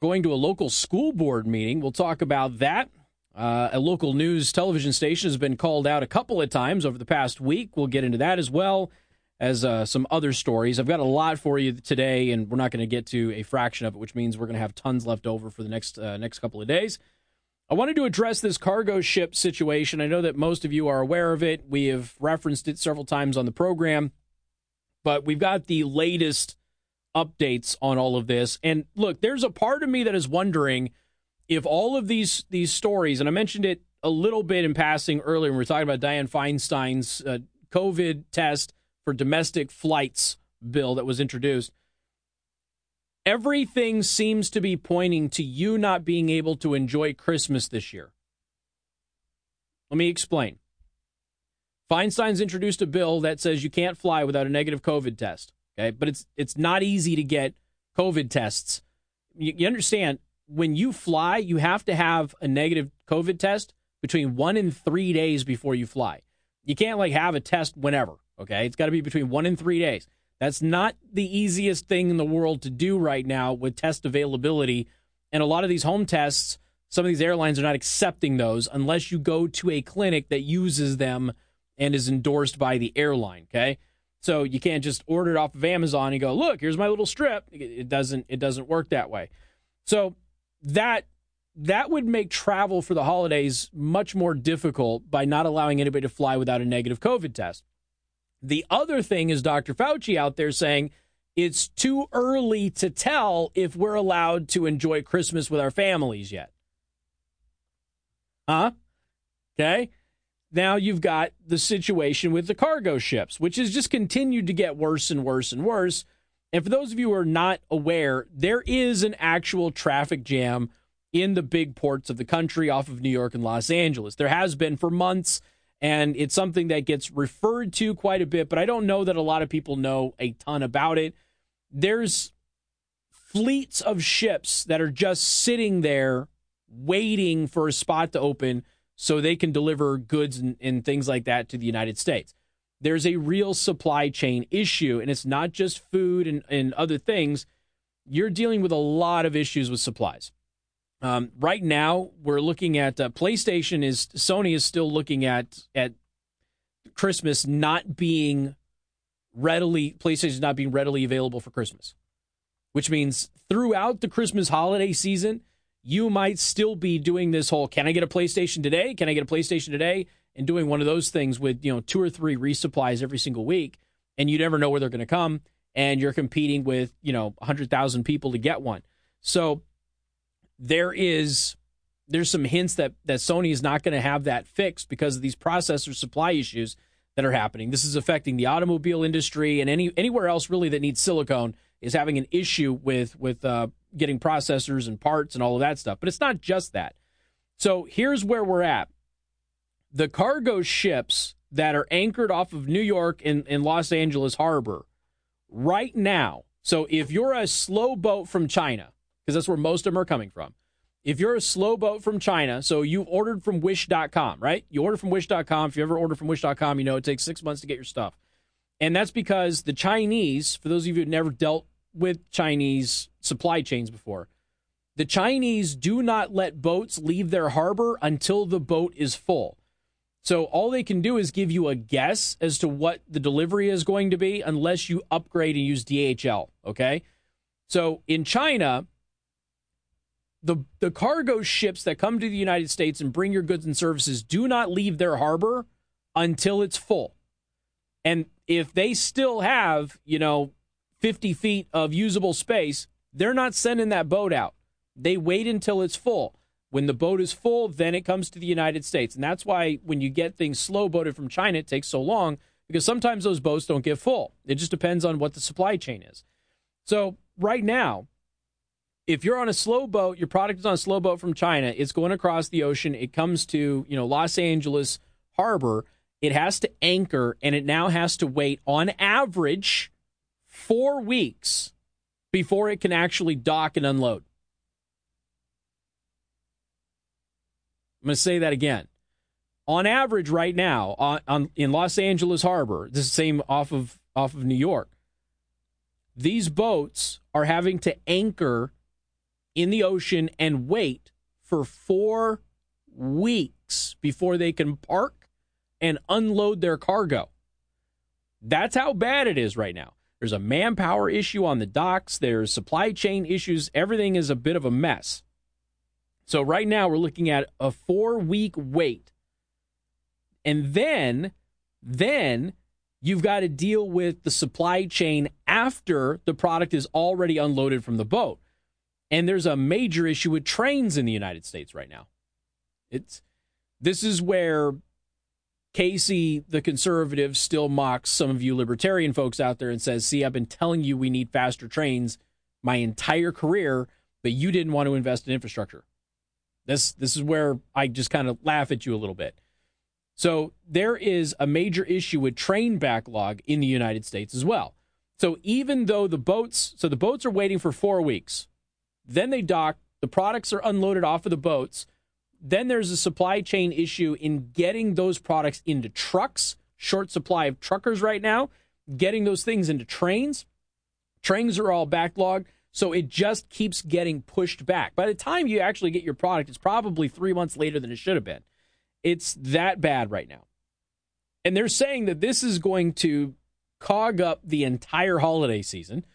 going to a local school board meeting. We'll talk about that. Uh, a local news television station has been called out a couple of times over the past week. We'll get into that as well as uh, some other stories. I've got a lot for you today, and we're not going to get to a fraction of it, which means we're going to have tons left over for the next uh, next couple of days. I wanted to address this cargo ship situation. I know that most of you are aware of it. We have referenced it several times on the program, but we've got the latest updates on all of this. And look, there's a part of me that is wondering if all of these these stories, and I mentioned it a little bit in passing earlier when we were talking about Dianne Feinstein's uh, COVID test for domestic flights bill that was introduced. Everything seems to be pointing to you not being able to enjoy Christmas this year. Let me explain. Feinstein's introduced a bill that says you can't fly without a negative COVID test. Okay, but it's it's not easy to get COVID tests. You, you understand when you fly, you have to have a negative COVID test between one and three days before you fly. You can't like have a test whenever. Okay. It's got to be between one and three days. That's not the easiest thing in the world to do right now with test availability. And a lot of these home tests, some of these airlines are not accepting those unless you go to a clinic that uses them and is endorsed by the airline. Okay. So you can't just order it off of Amazon and go, look, here's my little strip. It doesn't it doesn't work that way. So that that would make travel for the holidays much more difficult by not allowing anybody to fly without a negative COVID test. The other thing is Dr. Fauci out there saying it's too early to tell if we're allowed to enjoy Christmas with our families yet. Huh? Okay. Now you've got the situation with the cargo ships, which has just continued to get worse and worse and worse. And for those of you who are not aware, there is an actual traffic jam in the big ports of the country off of New York and Los Angeles. There has been for months and it's something that gets referred to quite a bit, but I don't know that a lot of people know a ton about it. There's fleets of ships that are just sitting there waiting for a spot to open so they can deliver goods and, and things like that to the United States. There's a real supply chain issue, and it's not just food and, and other things. You're dealing with a lot of issues with supplies. Um, right now, we're looking at uh, PlayStation is Sony is still looking at at Christmas not being readily PlayStation not being readily available for Christmas, which means throughout the Christmas holiday season, you might still be doing this whole "Can I get a PlayStation today? Can I get a PlayStation today?" and doing one of those things with you know two or three resupplies every single week, and you never know where they're going to come, and you're competing with you know hundred thousand people to get one. So there is there's some hints that that Sony is not going to have that fixed because of these processor supply issues that are happening. This is affecting the automobile industry and any anywhere else really that needs silicone is having an issue with with uh, getting processors and parts and all of that stuff. But it's not just that. So here's where we're at. The cargo ships that are anchored off of New York and, and Los Angeles harbor right now. So if you're a slow boat from China, because that's where most of them are coming from. If you're a slow boat from China, so you've ordered from wish.com, right? You order from wish.com. If you ever order from wish.com, you know it takes six months to get your stuff. And that's because the Chinese, for those of you who've never dealt with Chinese supply chains before, the Chinese do not let boats leave their harbor until the boat is full. So all they can do is give you a guess as to what the delivery is going to be unless you upgrade and use DHL, okay? So in China, the the cargo ships that come to the United States and bring your goods and services do not leave their harbor until it's full. And if they still have, you know, 50 feet of usable space, they're not sending that boat out. They wait until it's full. When the boat is full, then it comes to the United States. And that's why when you get things slow boated from China, it takes so long because sometimes those boats don't get full. It just depends on what the supply chain is. So, right now, if you're on a slow boat, your product is on a slow boat from China, it's going across the ocean, it comes to, you know, Los Angeles harbor, it has to anchor and it now has to wait on average 4 weeks before it can actually dock and unload. I'm going to say that again. On average right now on, on in Los Angeles harbor, this is the same off of off of New York. These boats are having to anchor in the ocean and wait for four weeks before they can park and unload their cargo. That's how bad it is right now. There's a manpower issue on the docks, there's supply chain issues. Everything is a bit of a mess. So, right now, we're looking at a four week wait. And then, then you've got to deal with the supply chain after the product is already unloaded from the boat. And there's a major issue with trains in the United States right now. It's this is where Casey, the conservative, still mocks some of you libertarian folks out there and says, See, I've been telling you we need faster trains my entire career, but you didn't want to invest in infrastructure. This this is where I just kind of laugh at you a little bit. So there is a major issue with train backlog in the United States as well. So even though the boats, so the boats are waiting for four weeks, then they dock, the products are unloaded off of the boats then there's a supply chain issue in getting those products into trucks, short supply of truckers right now, getting those things into trains. Trains are all backlogged, so it just keeps getting pushed back. By the time you actually get your product, it's probably three months later than it should have been. It's that bad right now. And they're saying that this is going to cog up the entire holiday season.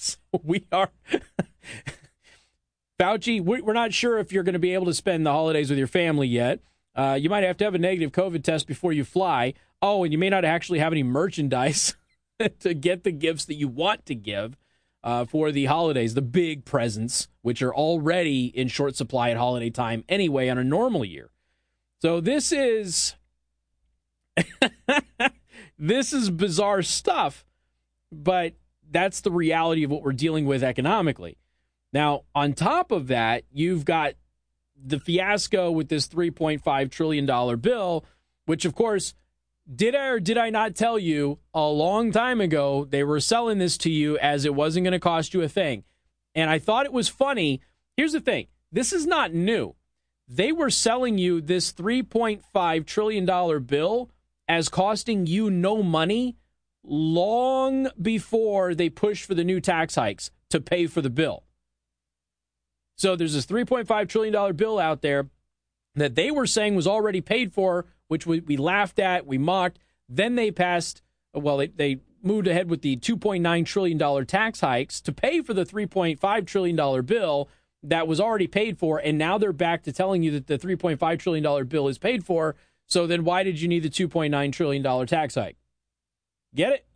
So we are Fauci, we're not sure if you're going to be able to spend the holidays with your family yet. Uh, you might have to have a negative COVID test before you fly. Oh, and you may not actually have any merchandise to get the gifts that you want to give uh, for the holidays, the big presents, which are already in short supply at holiday time anyway on a normal year. So this is this is bizarre stuff, but that's the reality of what we're dealing with economically. Now, on top of that, you've got the fiasco with this $3.5 trillion bill, which, of course, did I or did I not tell you a long time ago they were selling this to you as it wasn't going to cost you a thing? And I thought it was funny. Here's the thing this is not new. They were selling you this $3.5 trillion bill as costing you no money long before they pushed for the new tax hikes to pay for the bill. So there's this $3.5 trillion bill out there that they were saying was already paid for, which we, we laughed at, we mocked. Then they passed, well, they, they moved ahead with the $2.9 trillion tax hikes to pay for the $3.5 trillion bill that was already paid for. And now they're back to telling you that the $3.5 trillion bill is paid for. So then why did you need the $2.9 trillion tax hike? Get it?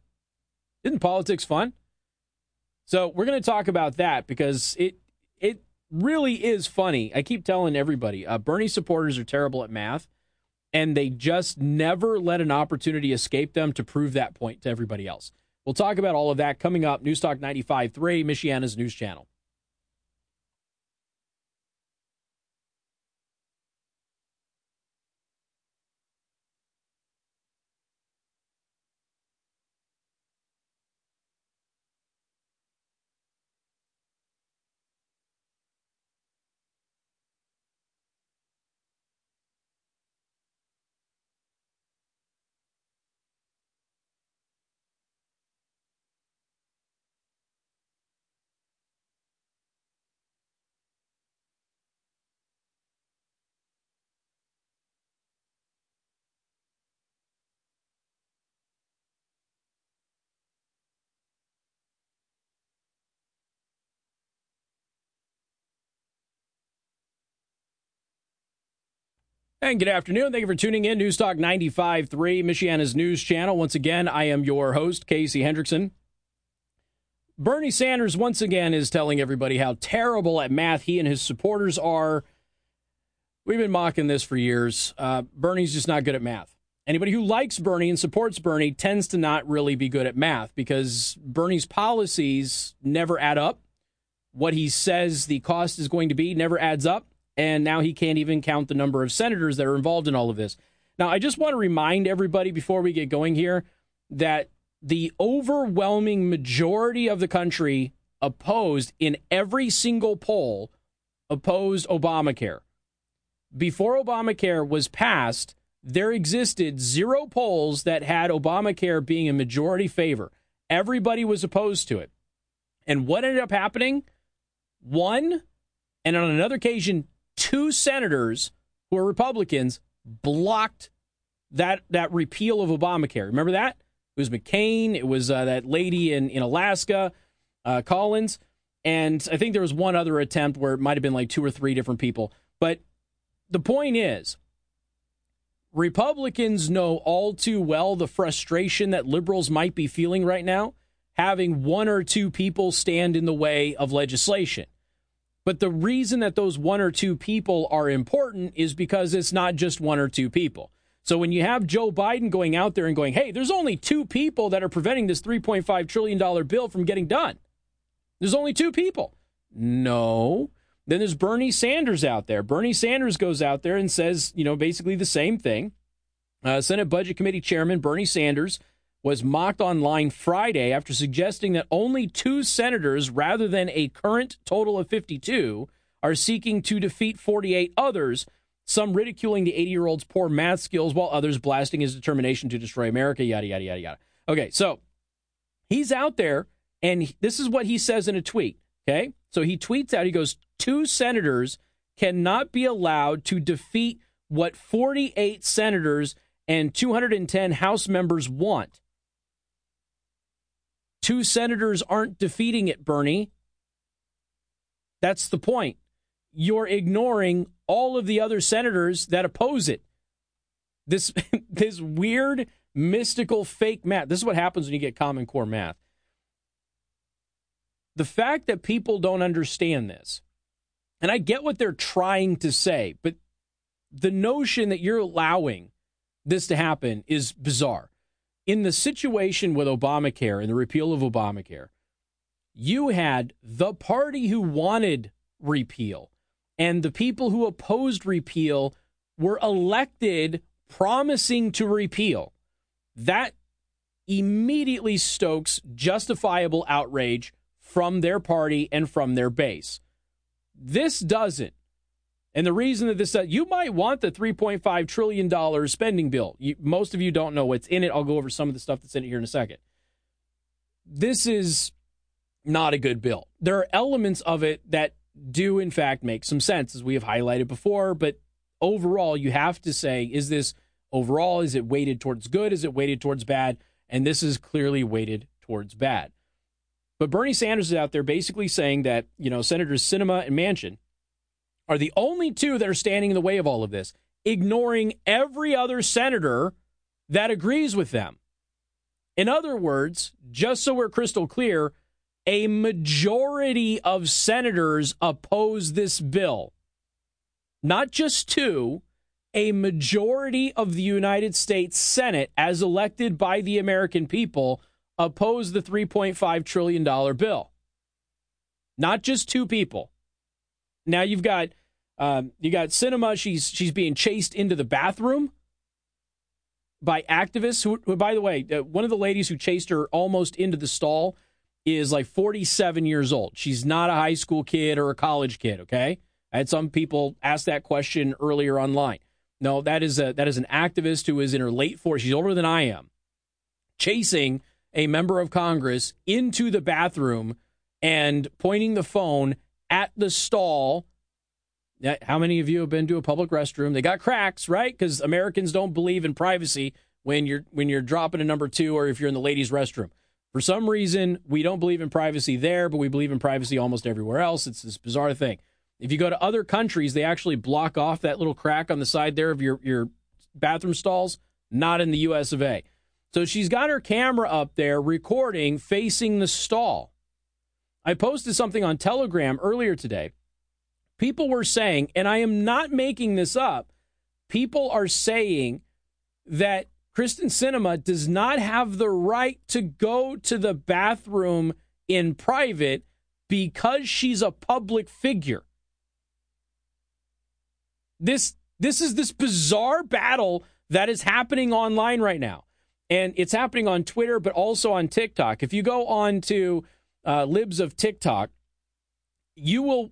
Isn't politics fun? So we're going to talk about that because it it really is funny. I keep telling everybody uh, Bernie supporters are terrible at math, and they just never let an opportunity escape them to prove that point to everybody else. We'll talk about all of that coming up. Newstalk 95.3, Michiana's news channel. And good afternoon. Thank you for tuning in. News Newstalk 95.3, Michiana's news channel. Once again, I am your host, Casey Hendrickson. Bernie Sanders, once again, is telling everybody how terrible at math he and his supporters are. We've been mocking this for years. Uh, Bernie's just not good at math. Anybody who likes Bernie and supports Bernie tends to not really be good at math because Bernie's policies never add up. What he says the cost is going to be never adds up and now he can't even count the number of senators that are involved in all of this. Now, I just want to remind everybody before we get going here that the overwhelming majority of the country opposed in every single poll opposed Obamacare. Before Obamacare was passed, there existed zero polls that had Obamacare being a majority favor. Everybody was opposed to it. And what ended up happening? one, and on another occasion, two senators who are Republicans blocked that that repeal of Obamacare. Remember that? It was McCain. It was uh, that lady in in Alaska, uh, Collins, and I think there was one other attempt where it might have been like two or three different people. But the point is, Republicans know all too well the frustration that liberals might be feeling right now, having one or two people stand in the way of legislation. But the reason that those one or two people are important is because it's not just one or two people. So when you have Joe Biden going out there and going, hey, there's only two people that are preventing this $3.5 trillion bill from getting done. There's only two people. No. Then there's Bernie Sanders out there. Bernie Sanders goes out there and says, you know, basically the same thing. Uh, Senate Budget Committee Chairman Bernie Sanders was mocked online Friday after suggesting that only two senators, rather than a current total of 52, are seeking to defeat 48 others, some ridiculing the 80 year old's poor math skills, while others blasting his determination to destroy America, yada, yada, yada, yada. Okay, so he's out there, and this is what he says in a tweet. Okay, so he tweets out, he goes, Two senators cannot be allowed to defeat what 48 senators and 210 House members want. Two senators aren't defeating it, Bernie. That's the point. You're ignoring all of the other senators that oppose it. This this weird mystical fake math. This is what happens when you get common core math. The fact that people don't understand this, and I get what they're trying to say, but the notion that you're allowing this to happen is bizarre in the situation with Obamacare and the repeal of Obamacare, you had the party who wanted repeal and the people who opposed repeal were elected promising to repeal. That immediately stokes justifiable outrage from their party and from their base. This doesn't. And the reason that this, uh, you might want the $3.5 trillion spending bill. You, most of you don't know what's in it. I'll go over some of the stuff that's in it here in a second. This is not a good bill. There are elements of it that do, in fact, make some sense, as we have highlighted before. But overall, you have to say, is this overall, is it weighted towards good? Is it weighted towards bad? And this is clearly weighted towards bad. But Bernie Sanders is out there basically saying that, you know, Senators Sinema and Manchin are the only two that are standing in the way of all of this, ignoring every other senator that agrees with them. In other words, just so we're crystal clear, a majority of senators oppose this bill. Not just two, a majority of the United States Senate, as elected by the American people, oppose the $3.5 trillion bill. Not just two people. Now you've got um, you got Sinema. She's she's being chased into the bathroom by activists. Who, who by the way, uh, one of the ladies who chased her almost into the stall is like 47 years old. She's not a high school kid or a college kid. Okay, I had some people ask that question earlier online. No, that is a that is an activist who is in her late 40s. She's older than I am, chasing a member of Congress into the bathroom and pointing the phone at the stall how many of you have been to a public restroom? They got cracks, right? Because Americans don't believe in privacy when you're when you're dropping a number two or if you're in the ladies' restroom. For some reason, we don't believe in privacy there, but we believe in privacy almost everywhere else. It's this bizarre thing. If you go to other countries, they actually block off that little crack on the side there of your, your bathroom stalls. Not in the US of A. So she's got her camera up there recording facing the stall. I posted something on Telegram earlier today people were saying, and I am not making this up, people are saying that Kyrsten Sinema does not have the right to go to the bathroom in private because she's a public figure. This this is this bizarre battle that is happening online right now. And it's happening on Twitter, but also on TikTok. If you go on to uh, Libs of TikTok, you will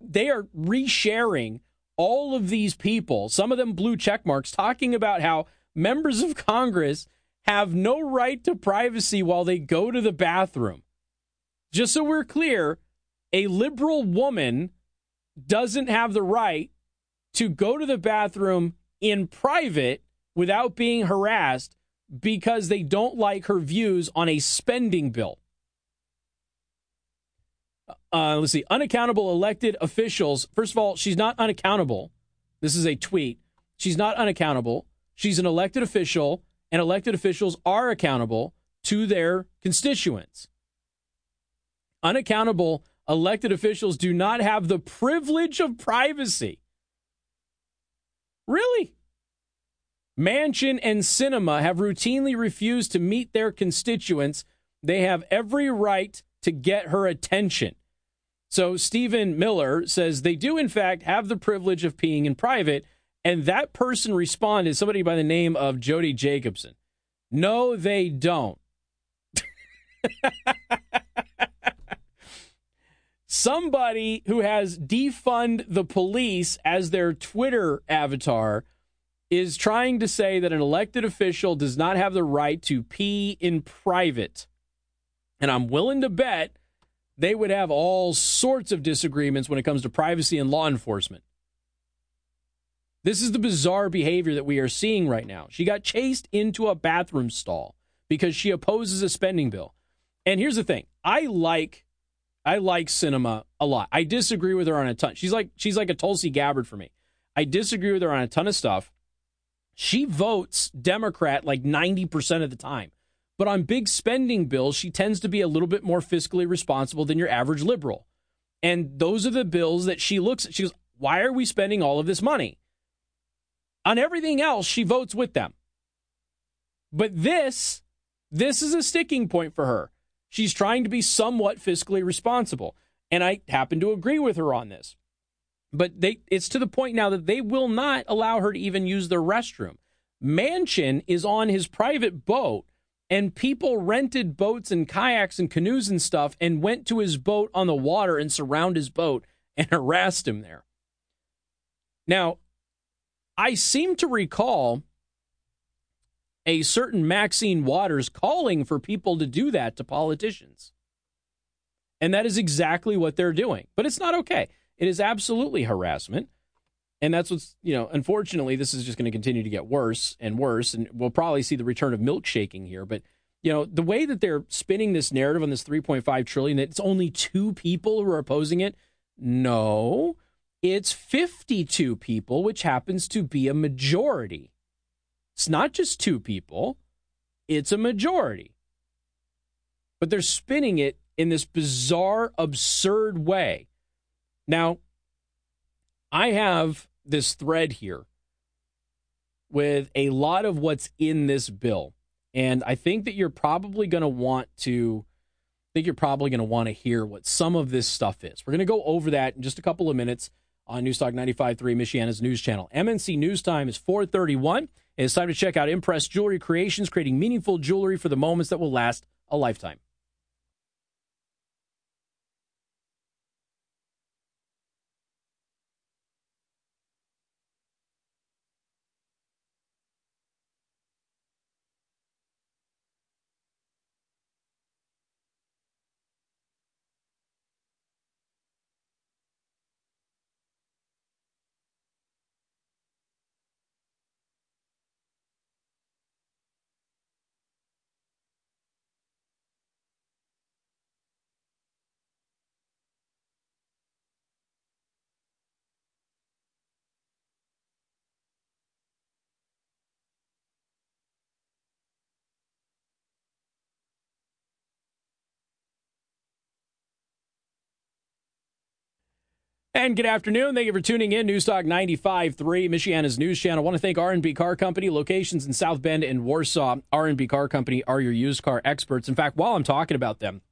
they are resharing all of these people, some of them blue check marks, talking about how members of Congress have no right to privacy while they go to the bathroom. Just so we're clear, A liberal woman doesn't have the right to go to the bathroom in private without being harassed because they don't like her views on a spending bill. Uh, let's see. Unaccountable elected officials. First of all, she's not unaccountable. This is a tweet. She's not unaccountable. She's an elected official, and elected officials are accountable to their constituents. Unaccountable elected officials do not have the privilege of privacy. Really? Manchin and Sinema have routinely refused to meet their constituents. They have every right to get her attention. So Stephen Miller says they do, in fact, have the privilege of peeing in private. And that person responded, somebody by the name of Jody Jacobson. No, they don't. somebody who has defund the police as their Twitter avatar is trying to say that an elected official does not have the right to pee in private. And I'm willing to bet they would have all sorts of disagreements when it comes to privacy and law enforcement. This is the bizarre behavior that we are seeing right now. She got chased into a bathroom stall because she opposes a spending bill. And here's the thing I like I like Sinema a lot. I disagree with her on a ton. She's like she's like a Tulsi Gabbard for me. I disagree with her on a ton of stuff. She votes Democrat like 90% of the time. But on big spending bills, she tends to be a little bit more fiscally responsible than your average liberal. And those are the bills that she looks at. She goes, Why are we spending all of this money? On everything else, she votes with them. But this, this is a sticking point for her. She's trying to be somewhat fiscally responsible. And I happen to agree with her on this. But they it's to the point now that they will not allow her to even use their restroom. Manchin is on his private boat and people rented boats and kayaks and canoes and stuff and went to his boat on the water and surround his boat and harassed him there. Now, I seem to recall a certain Maxine Waters calling for people to do that to politicians. And that is exactly what they're doing. But it's not okay. It is absolutely harassment. And that's what's, you know, unfortunately, this is just going to continue to get worse and worse. And we'll probably see the return of milkshaking here. But, you know, the way that they're spinning this narrative on this 3.5 trillion, that it's only two people who are opposing it. No, it's 52 people, which happens to be a majority. It's not just two people, it's a majority. But they're spinning it in this bizarre, absurd way. Now, I have this thread here with a lot of what's in this bill. And I think that you're probably going to want to I think you're probably going to want to hear what some of this stuff is. We're going to go over that in just a couple of minutes on Newstalk 95.3, Michiana's news channel. MNC News Time is 431. It's time to check out Impress Jewelry Creations, creating meaningful jewelry for the moments that will last a lifetime. And good afternoon. Thank you for tuning in. Newstalk 95.3, Michiana's news channel. I want to thank R&B Car Company, locations in South Bend and Warsaw. R&B Car Company are your used car experts. In fact, while I'm talking about them,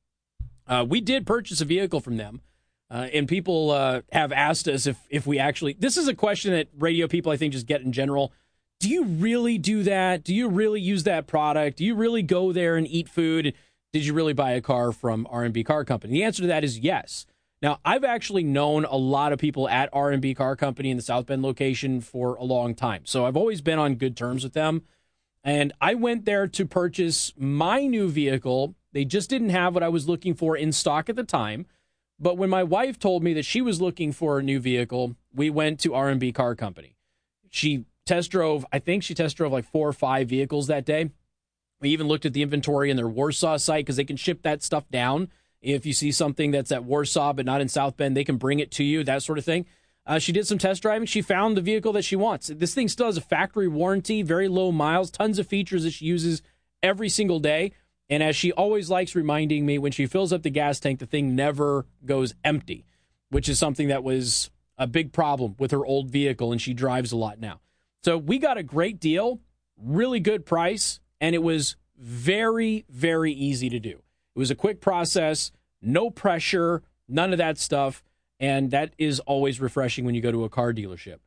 uh, we did purchase a vehicle from them. Uh, and people uh, have asked us if, if we actually. This is a question that radio people, I think, just get in general. Do you really do that? Do you really use that product? Do you really go there and eat food? Did you really buy a car from R&B Car Company? The answer to that is yes. Now, I've actually known a lot of people at R&B Car Company in the South Bend location for a long time. So I've always been on good terms with them. And I went there to purchase my new vehicle. They just didn't have what I was looking for in stock at the time, But when my wife told me that she was looking for a new vehicle, we went to R&B Car Company. She test drove, I think she test drove like four or five vehicles that day. We even looked at the inventory in their Warsaw site because they can ship that stuff down. If you see something that's at Warsaw but not in South Bend, they can bring it to you, that sort of thing. Uh, she did some test driving. She found the vehicle that she wants. This thing still has a factory warranty, very low miles, tons of features that she uses every single day. And as she always likes reminding me, when she fills up the gas tank, the thing never goes empty, which is something that was a big problem with her old vehicle, and she drives a lot now. So we got a great deal, really good price, and it was very, very easy to do. It was a quick process, no pressure, none of that stuff. And that is always refreshing when you go to a car dealership.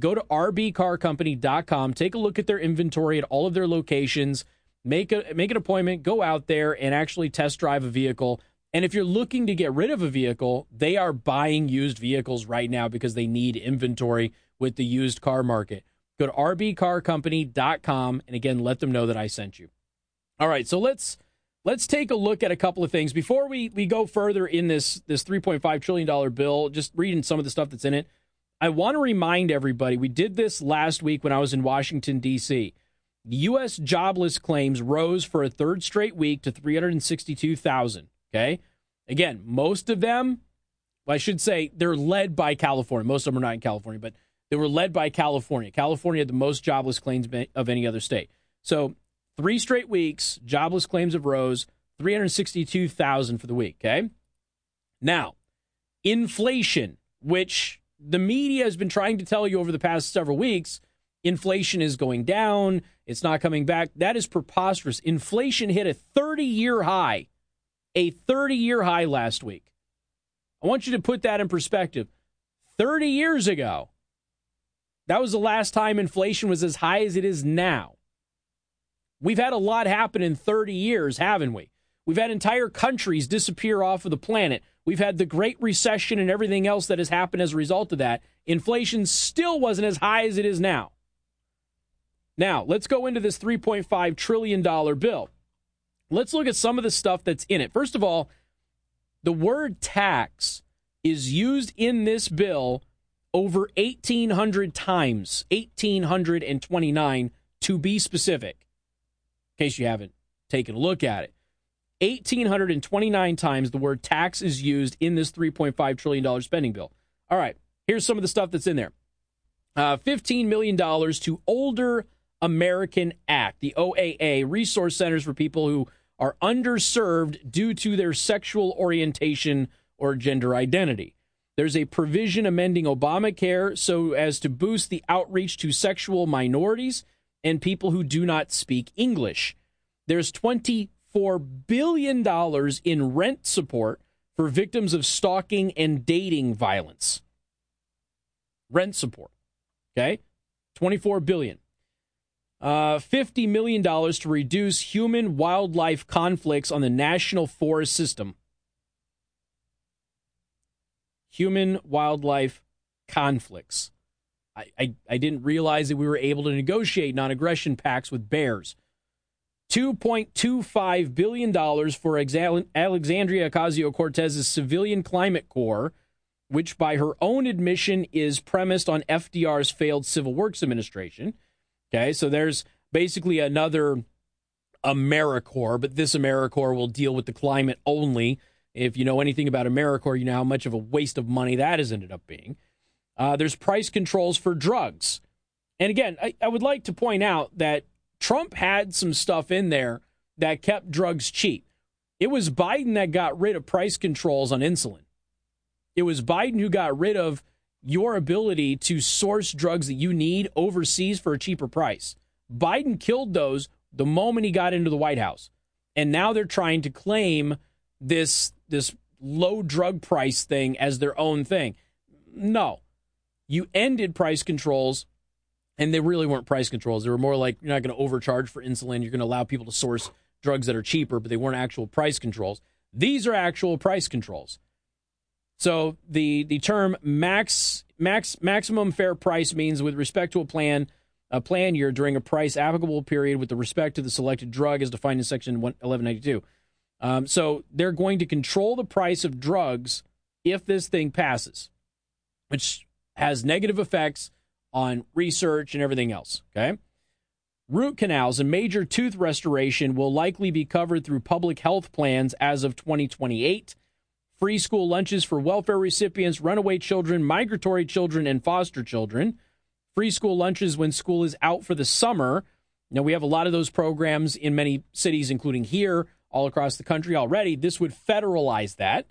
Go to rbcarcompany.com, take a look at their inventory at all of their locations, make a make an appointment, go out there and actually test drive a vehicle. And if you're looking to get rid of a vehicle, they are buying used vehicles right now because they need inventory with the used car market. Go to rbcarcompany.com and again let them know that I sent you. All right, so let's let's take a look at a couple of things. Before we we go further in this this 3.5 trillion dollar bill just reading some of the stuff that's in it i want to remind everybody we did this last week when i was in washington d.c u.s jobless claims rose for a third straight week to 362000 okay? Again most of them well, i should say they're led by california. Most of them are not in california but they were led by california. California had the most jobless claims of any other state. So Three straight weeks, jobless claims have rose 362,000 for the week, okay? Now, inflation, which the media has been trying to tell you over the past several weeks, inflation is going down, it's not coming back. That is preposterous. Inflation hit a 30-year high, a 30-year high last week. I want you to put that in perspective. 30 years ago, that was the last time inflation was as high as it is now. We've had a lot happen in 30 years, haven't we? We've had entire countries disappear off of the planet. We've had the Great Recession and everything else that has happened as a result of that. Inflation still wasn't as high as it is now. Now, let's go into this $3.5 trillion bill. Let's look at some of the stuff that's in it. First of all, the word tax is used in this bill over 1,800 times, 1,829 to be specific case you haven't taken a look at it. 1,829 times the word tax is used in this $3.5 trillion spending bill. All right, here's some of the stuff that's in there uh, $15 million to Older American Act, the OAA, resource centers for people who are underserved due to their sexual orientation or gender identity. There's a provision amending Obamacare so as to boost the outreach to sexual minorities and people who do not speak English. There's $24 billion in rent support for victims of stalking and dating violence. Rent support. Okay? 24 billion. Uh, $50 million to reduce human wildlife conflicts on the national forest system. Human wildlife conflicts. I, I, didn't realize that we were able to negotiate non aggression pacts with bears. $2.25 billion for Alexandria Ocasio Cortez's Civilian Climate Corps, which by her own admission is premised on FDR's failed Civil Works Administration. Okay, so there's basically another AmeriCorps, but this AmeriCorps will deal with the climate only. If you know anything about AmeriCorps, you know how much of a waste of money that has ended up being. Uh, there's price controls for drugs. And again, I, I would like to point out that Trump had some stuff in there that kept drugs cheap. It was Biden that got rid of price controls on insulin. It was Biden who got rid of your ability to source drugs that you need overseas for a cheaper price. Biden killed those the moment he got into the White House. And now they're trying to claim this this low drug price thing as their own thing. No you ended price controls and they really weren't price controls. They were more like you're not going to overcharge for insulin. You're going to allow people to source drugs that are cheaper, but they weren't actual price controls. These are actual price controls. So the the term max max maximum fair price means with respect to a plan a plan year during a price applicable period with the respect to the selected drug as defined in section 1192. Um, so they're going to control the price of drugs if this thing passes, which has negative effects on research and everything else. Okay. Root canals and major tooth restoration will likely be covered through public health plans as of 2028. Free school lunches for welfare recipients, runaway children, migratory children, and foster children. Free school lunches when school is out for the summer. Now, we have a lot of those programs in many cities, including here, all across the country already. This would federalize that.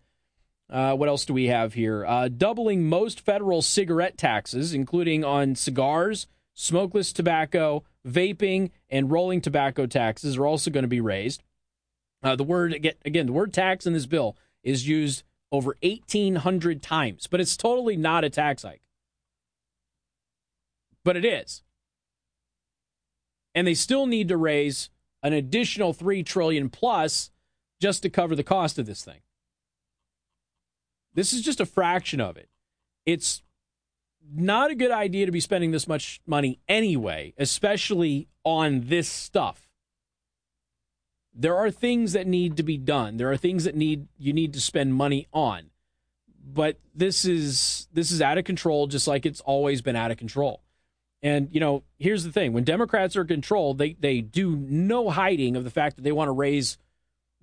Uh, what else do we have here? Uh, doubling most federal cigarette taxes, including on cigars, smokeless tobacco, vaping, and rolling tobacco taxes are also going to be raised. Uh, the word again, the word tax in this bill is used over 1,800 times, but it's totally not a tax hike. But it is, and they still need to raise an additional three trillion plus just to cover the cost of this thing. This is just a fraction of it. It's not a good idea to be spending this much money anyway, especially on this stuff. There are things that need to be done. There are things that need you need to spend money on. But this is this is out of control just like it's always been out of control. And you know, here's the thing, when Democrats are in control, they they do no hiding of the fact that they want to raise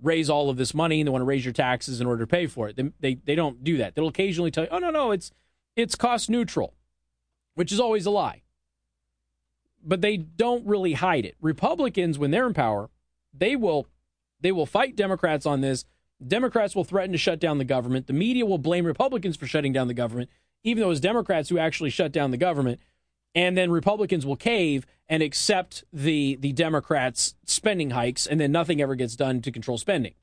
raise all of this money and they want to raise your taxes in order to pay for it. They they, they don't do that. They'll occasionally tell you, "Oh no, no, it's it's cost neutral, which is always a lie. But they don't really hide it. Republicans, when they're in power, they will they will fight Democrats on this. Democrats will threaten to shut down the government. The media will blame Republicans for shutting down the government, even though it was Democrats who actually shut down the government. And then Republicans will cave and accept the the Democrats' spending hikes, and then nothing ever gets done to control spending.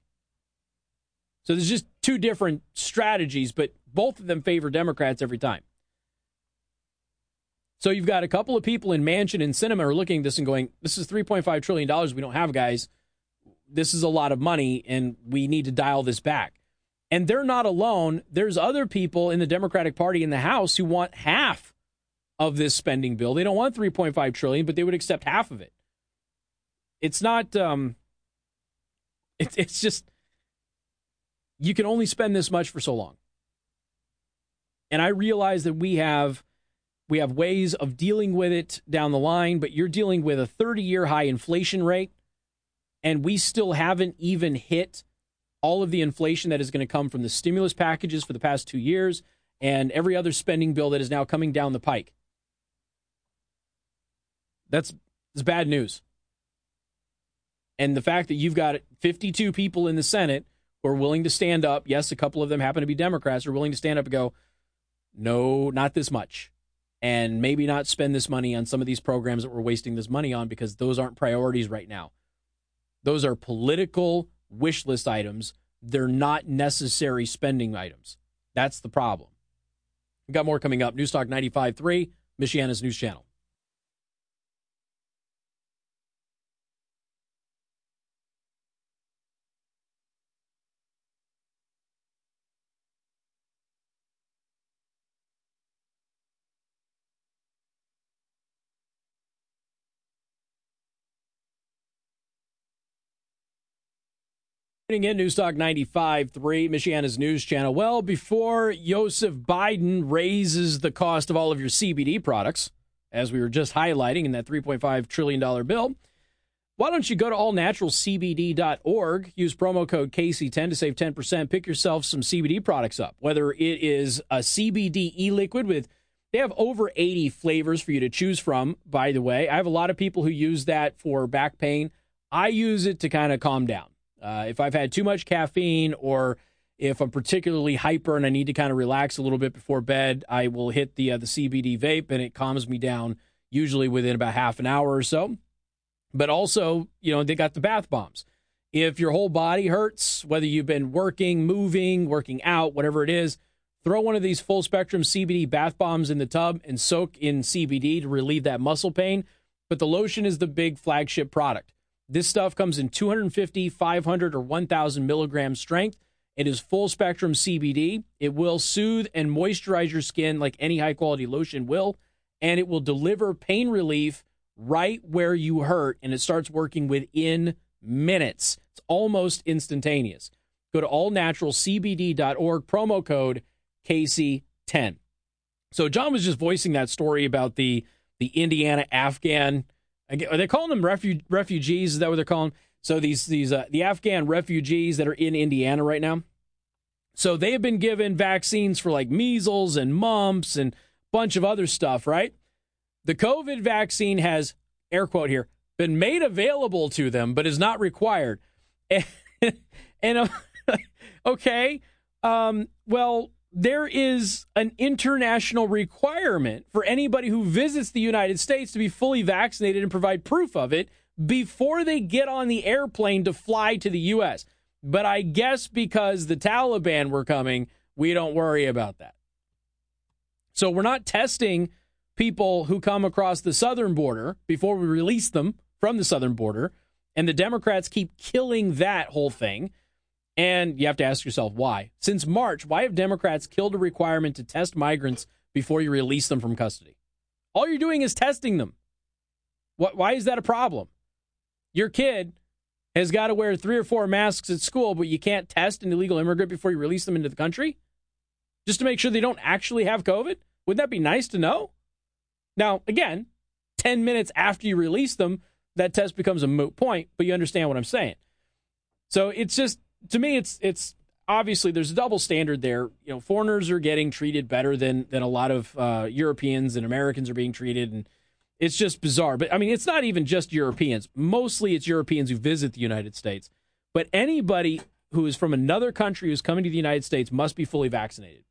So there's just two different strategies, but both of them favor Democrats every time. So you've got a couple of people in Manchin and Sinema are looking at this and going, "This is 3.5 trillion dollars we don't have, guys. This is a lot of money, and we need to dial this back." And they're not alone. There's other people in the Democratic Party in the House who want half of this spending bill. They don't want 3.5 trillion, but they would accept half of it. It's not. Um, it, it's just you can only spend this much for so long. And I realize that we have we have ways of dealing with it down the line, but you're dealing with a 30-year high inflation rate and we still haven't even hit all of the inflation that is going to come from the stimulus packages for the past 2 years and every other spending bill that is now coming down the pike. That's, that's bad news. And the fact that you've got 52 people in the Senate who are willing to stand up. Yes, a couple of them happen to be Democrats, are willing to stand up and go, no, not this much. And maybe not spend this money on some of these programs that we're wasting this money on because those aren't priorities right now. Those are political wish list items. They're not necessary spending items. That's the problem. We've got more coming up. Newstalk 95.3, Michiana's news channel. In Newstalk 95.3, Michiana's news channel. Well, before Joseph Biden raises the cost of all of your CBD products, as we were just highlighting in that $3.5 trillion bill, why don't you go to allnaturalcbd.org, use promo code KC10 to save 10%, pick yourself some CBD products up, whether it is a CBD e liquid with they have over 80 flavors for you to choose from, by the way. I have a lot of people who use that for back pain. I use it to kind of calm down. Uh, if I've had too much caffeine or if I'm particularly hyper and I need to kind of relax a little bit before bed, I will hit the uh, the CBD vape and it calms me down usually within about half an hour or so. But also, you know, they got the bath bombs. If your whole body hurts, whether you've been working, moving, working out, whatever it is, throw one of these full spectrum CBD bath bombs in the tub and soak in CBD to relieve that muscle pain. But the lotion is the big flagship product. This stuff comes in 250, 500, or 1,000 milligram strength. It is full spectrum CBD. It will soothe and moisturize your skin like any high quality lotion will, and it will deliver pain relief right where you hurt, and it starts working within minutes. It's almost instantaneous. Go to allnaturalcbd.org, promo code Casey 10. So John was just voicing that story about the the Indiana Afghan. Are they calling them refu- refugees? Is that what they're calling? So these these uh, the Afghan refugees that are in Indiana right now. So they have been given vaccines for like measles and mumps and a bunch of other stuff, right? The COVID vaccine has air quote here been made available to them, but is not required. And, and okay, um, well, there is an international requirement for anybody who visits the United States to be fully vaccinated and provide proof of it before they get on the airplane to fly to the U.S. But I guess because the Taliban were coming, we don't worry about that. So we're not testing people who come across the southern border before we release them from the southern border. And the Democrats keep killing that whole thing. And you have to ask yourself why. Since March, why have Democrats killed a requirement to test migrants before you release them from custody? All you're doing is testing them. Why is that a problem? Your kid has got to wear three or four masks at school, but you can't test an illegal immigrant before you release them into the country? Just to make sure they don't actually have COVID? Wouldn't that be nice to know? Now, again, 10 minutes after you release them, that test becomes a moot point, but you understand what I'm saying. So it's just to me, it's it's obviously there's a double standard there. You know, foreigners are getting treated better than than a lot of uh, Europeans and Americans are being treated, and it's just bizarre. But I mean, it's not even just Europeans. Mostly, it's Europeans who visit the United States. But anybody who is from another country who's coming to the United States must be fully vaccinated,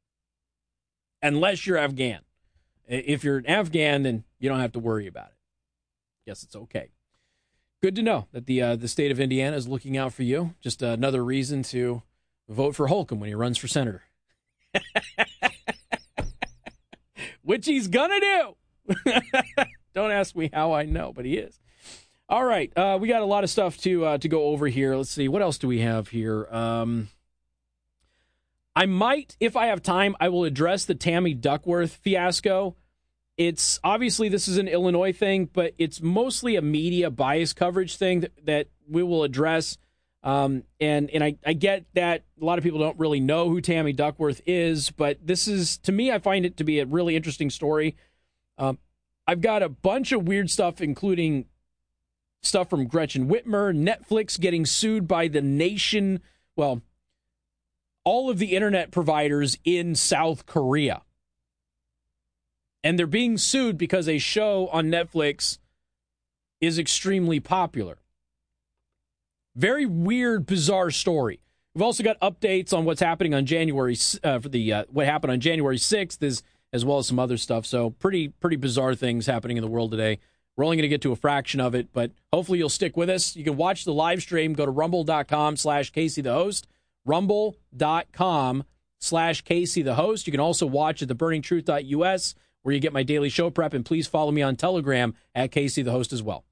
unless you're Afghan. If you're an Afghan, then you don't have to worry about it. Yes, it's okay good to know that the uh, the state of Indiana is looking out for you. Just another reason to vote for Holcomb when he runs for senator, which he's gonna do. Don't ask me how I know, but he is. All right, uh, we got a lot of stuff to uh, to go over here. Let's see what else do we have here. Um, I might, if I have time, I will address the Tammy Duckworth fiasco. It's obviously this is an Illinois thing, but it's mostly a media bias coverage thing that, that we will address. Um, and and I, I get that a lot of people don't really know who Tammy Duckworth is, but this is to me I find it to be a really interesting story. Um, I've got a bunch of weird stuff, including stuff from Gretchen Whitmer, Netflix getting sued by the nation. Well, all of the internet providers in South Korea and they're being sued because a show on Netflix is extremely popular. Very weird, bizarre story. We've also got updates on what's happening on January uh, for the uh, what happened on January sixth, is as well as some other stuff. So pretty pretty bizarre things happening in the world today. We're only going to get to a fraction of it, but hopefully you'll stick with us. You can watch the live stream. Go to rumble.com slash Casey the host. Rumble.com slash Casey the host. You can also watch at theburningtruth.us where you get my daily show prep. And please follow me on Telegram at Casey the host as well.